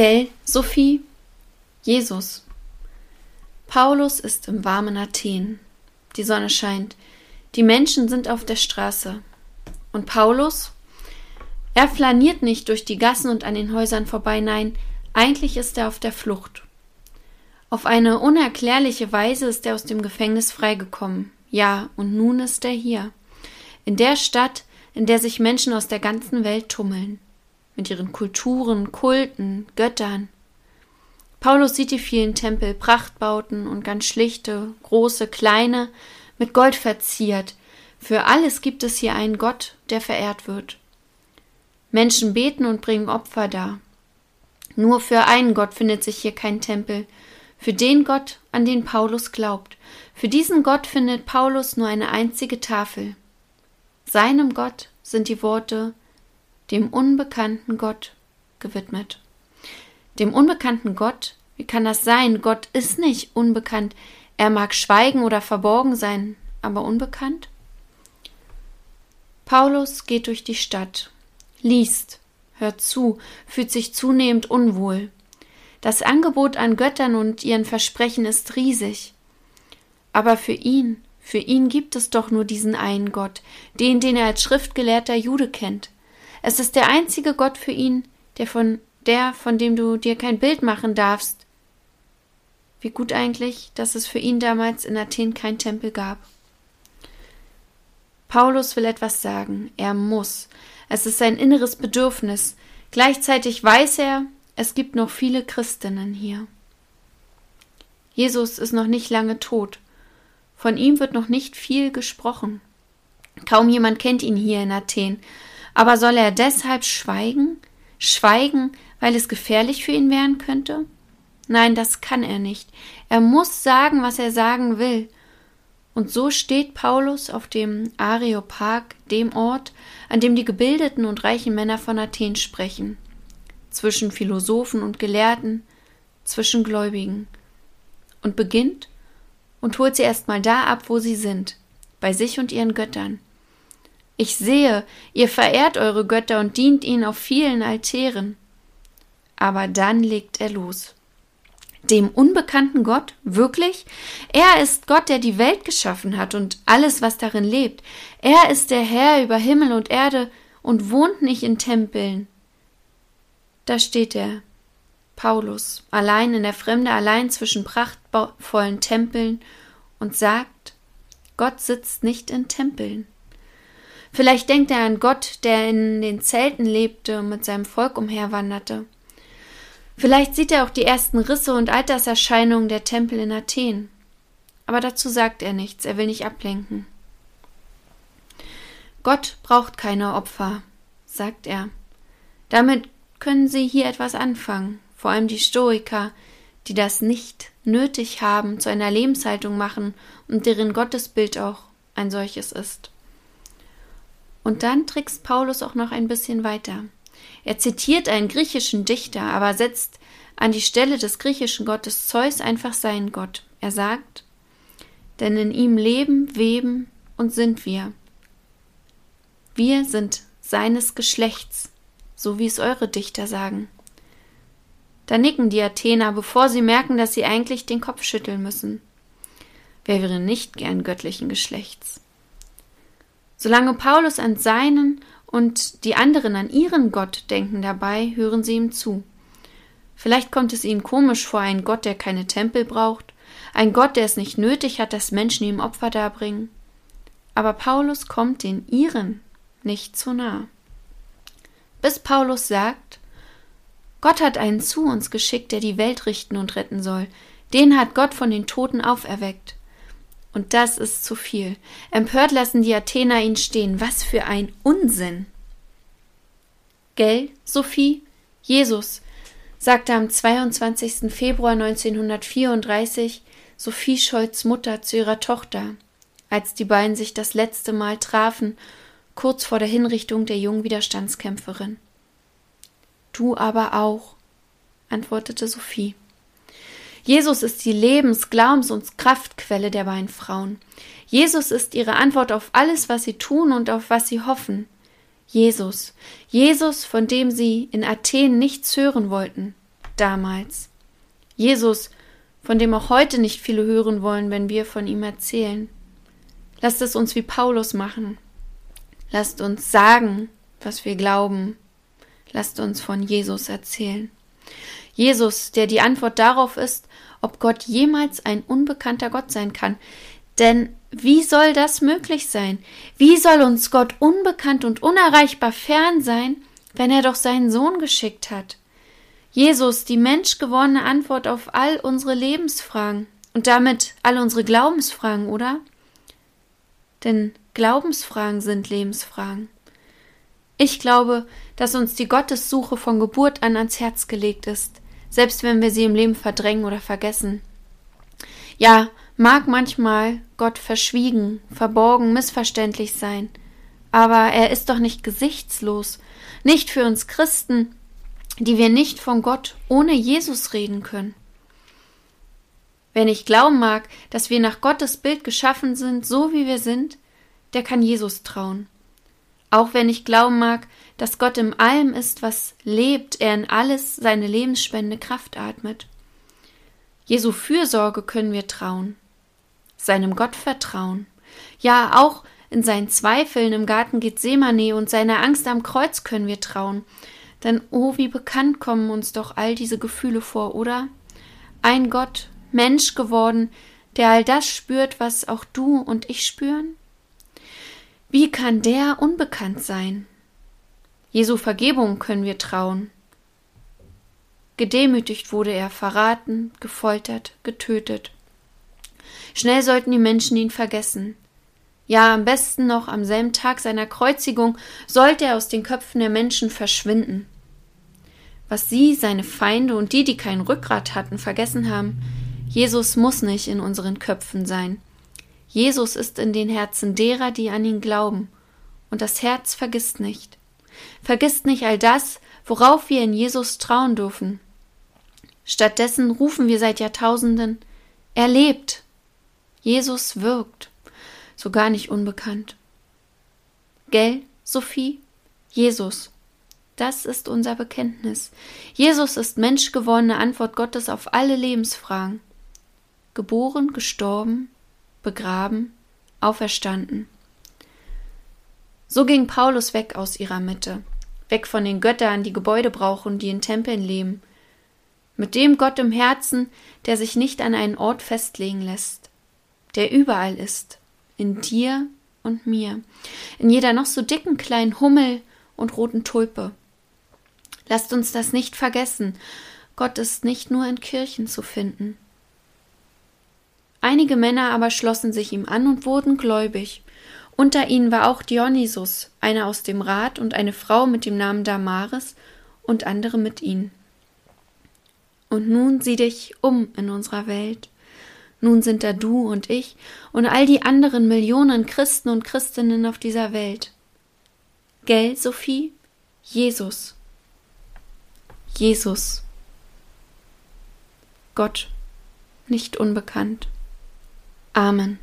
Gell, Sophie? Jesus. Paulus ist im warmen Athen. Die Sonne scheint. Die Menschen sind auf der Straße. Und Paulus? Er flaniert nicht durch die Gassen und an den Häusern vorbei, nein, eigentlich ist er auf der Flucht. Auf eine unerklärliche Weise ist er aus dem Gefängnis freigekommen. Ja, und nun ist er hier. In der Stadt, in der sich Menschen aus der ganzen Welt tummeln. Mit ihren Kulturen, Kulten, Göttern. Paulus sieht die vielen Tempel, Prachtbauten und ganz schlichte, große, kleine, mit Gold verziert. Für alles gibt es hier einen Gott, der verehrt wird. Menschen beten und bringen Opfer dar. Nur für einen Gott findet sich hier kein Tempel, für den Gott, an den Paulus glaubt. Für diesen Gott findet Paulus nur eine einzige Tafel. Seinem Gott sind die Worte dem unbekannten Gott gewidmet. Dem unbekannten Gott? Wie kann das sein? Gott ist nicht unbekannt. Er mag schweigen oder verborgen sein, aber unbekannt? Paulus geht durch die Stadt, liest, hört zu, fühlt sich zunehmend unwohl. Das Angebot an Göttern und ihren Versprechen ist riesig. Aber für ihn, für ihn gibt es doch nur diesen einen Gott, den, den er als schriftgelehrter Jude kennt. Es ist der einzige Gott für ihn, der von der, von dem du dir kein Bild machen darfst. Wie gut eigentlich, dass es für ihn damals in Athen kein Tempel gab. Paulus will etwas sagen. Er muss. Es ist sein inneres Bedürfnis. Gleichzeitig weiß er, es gibt noch viele Christinnen hier. Jesus ist noch nicht lange tot. Von ihm wird noch nicht viel gesprochen. Kaum jemand kennt ihn hier in Athen. Aber soll er deshalb schweigen? Schweigen, weil es gefährlich für ihn werden könnte? Nein, das kann er nicht. Er muss sagen, was er sagen will. Und so steht Paulus auf dem Areopag, dem Ort, an dem die gebildeten und reichen Männer von Athen sprechen zwischen Philosophen und Gelehrten, zwischen Gläubigen, und beginnt und holt sie erstmal da ab, wo sie sind, bei sich und ihren Göttern. Ich sehe, ihr verehrt eure Götter und dient ihnen auf vielen Altären. Aber dann legt er los. Dem unbekannten Gott? Wirklich? Er ist Gott, der die Welt geschaffen hat und alles, was darin lebt. Er ist der Herr über Himmel und Erde und wohnt nicht in Tempeln, da steht er, Paulus, allein in der Fremde, allein zwischen prachtvollen Tempeln und sagt, Gott sitzt nicht in Tempeln. Vielleicht denkt er an Gott, der in den Zelten lebte und mit seinem Volk umherwanderte. Vielleicht sieht er auch die ersten Risse und Alterserscheinungen der Tempel in Athen. Aber dazu sagt er nichts, er will nicht ablenken. Gott braucht keine Opfer, sagt er. Damit können Sie hier etwas anfangen, vor allem die Stoiker, die das nicht nötig haben, zu einer Lebenshaltung machen und deren Gottesbild auch ein solches ist. Und dann trickst Paulus auch noch ein bisschen weiter. Er zitiert einen griechischen Dichter, aber setzt an die Stelle des griechischen Gottes Zeus einfach seinen Gott. Er sagt, denn in ihm leben, weben und sind wir. Wir sind seines Geschlechts, so wie es eure Dichter sagen. Da nicken die Athener, bevor sie merken, dass sie eigentlich den Kopf schütteln müssen. Wer wäre nicht gern göttlichen Geschlechts? Solange Paulus an seinen und die anderen an ihren Gott denken dabei, hören sie ihm zu. Vielleicht kommt es ihnen komisch vor, ein Gott, der keine Tempel braucht, ein Gott, der es nicht nötig hat, dass Menschen ihm Opfer darbringen. Aber Paulus kommt den ihren nicht zu nah bis Paulus sagt, Gott hat einen zu uns geschickt, der die Welt richten und retten soll. Den hat Gott von den Toten auferweckt. Und das ist zu viel. Empört lassen die Athener ihn stehen. Was für ein Unsinn. Gell, Sophie? Jesus, sagte am 22. Februar 1934 Sophie Scholz Mutter zu ihrer Tochter, als die beiden sich das letzte Mal trafen kurz vor der Hinrichtung der jungen Widerstandskämpferin. Du aber auch, antwortete Sophie. Jesus ist die Lebens-, Glaubens- und Kraftquelle der beiden Frauen. Jesus ist ihre Antwort auf alles, was sie tun und auf was sie hoffen. Jesus, Jesus, von dem sie in Athen nichts hören wollten, damals. Jesus, von dem auch heute nicht viele hören wollen, wenn wir von ihm erzählen. Lasst es uns wie Paulus machen. Lasst uns sagen, was wir glauben. Lasst uns von Jesus erzählen. Jesus, der die Antwort darauf ist, ob Gott jemals ein unbekannter Gott sein kann. Denn wie soll das möglich sein? Wie soll uns Gott unbekannt und unerreichbar fern sein, wenn er doch seinen Sohn geschickt hat? Jesus, die menschgewordene Antwort auf all unsere Lebensfragen und damit all unsere Glaubensfragen, oder? Denn Glaubensfragen sind Lebensfragen. Ich glaube, dass uns die Gottessuche von Geburt an ans Herz gelegt ist, selbst wenn wir sie im Leben verdrängen oder vergessen. Ja, mag manchmal Gott verschwiegen, verborgen, missverständlich sein, aber er ist doch nicht gesichtslos, nicht für uns Christen, die wir nicht von Gott ohne Jesus reden können. Wer nicht glauben mag, dass wir nach Gottes Bild geschaffen sind, so wie wir sind, der kann Jesus trauen. Auch wenn ich glauben mag, dass Gott im allem ist, was lebt, er in alles seine lebensspende Kraft atmet. Jesu Fürsorge können wir trauen seinem Gott vertrauen. Ja, auch in seinen Zweifeln im Garten Gethsemane und seiner Angst am Kreuz können wir trauen. Denn oh, wie bekannt kommen uns doch all diese Gefühle vor, oder? Ein Gott, Mensch geworden, der all das spürt, was auch du und ich spüren? Wie kann der unbekannt sein? Jesu Vergebung können wir trauen. Gedemütigt wurde er, verraten, gefoltert, getötet. Schnell sollten die Menschen ihn vergessen. Ja, am besten noch am selben Tag seiner Kreuzigung sollte er aus den Köpfen der Menschen verschwinden. Was sie, seine Feinde und die, die kein Rückgrat hatten, vergessen haben, Jesus muss nicht in unseren Köpfen sein. Jesus ist in den Herzen derer, die an ihn glauben, und das Herz vergisst nicht. Vergisst nicht all das, worauf wir in Jesus trauen dürfen. Stattdessen rufen wir seit Jahrtausenden, er lebt, Jesus wirkt, so gar nicht unbekannt. Gell, Sophie? Jesus. Das ist unser Bekenntnis. Jesus ist menschgewordene Antwort Gottes auf alle Lebensfragen. Geboren, gestorben, begraben, auferstanden. So ging Paulus weg aus ihrer Mitte, weg von den Göttern, die Gebäude brauchen, die in Tempeln leben, mit dem Gott im Herzen, der sich nicht an einen Ort festlegen lässt, der überall ist, in dir und mir, in jeder noch so dicken kleinen Hummel und roten Tulpe. Lasst uns das nicht vergessen, Gott ist nicht nur in Kirchen zu finden. Einige Männer aber schlossen sich ihm an und wurden gläubig. Unter ihnen war auch Dionysus, einer aus dem Rat und eine Frau mit dem Namen Damaris und andere mit ihnen. Und nun sieh dich um in unserer Welt. Nun sind da du und ich und all die anderen Millionen Christen und Christinnen auf dieser Welt. Gell, Sophie? Jesus. Jesus. Gott, nicht unbekannt. Amen.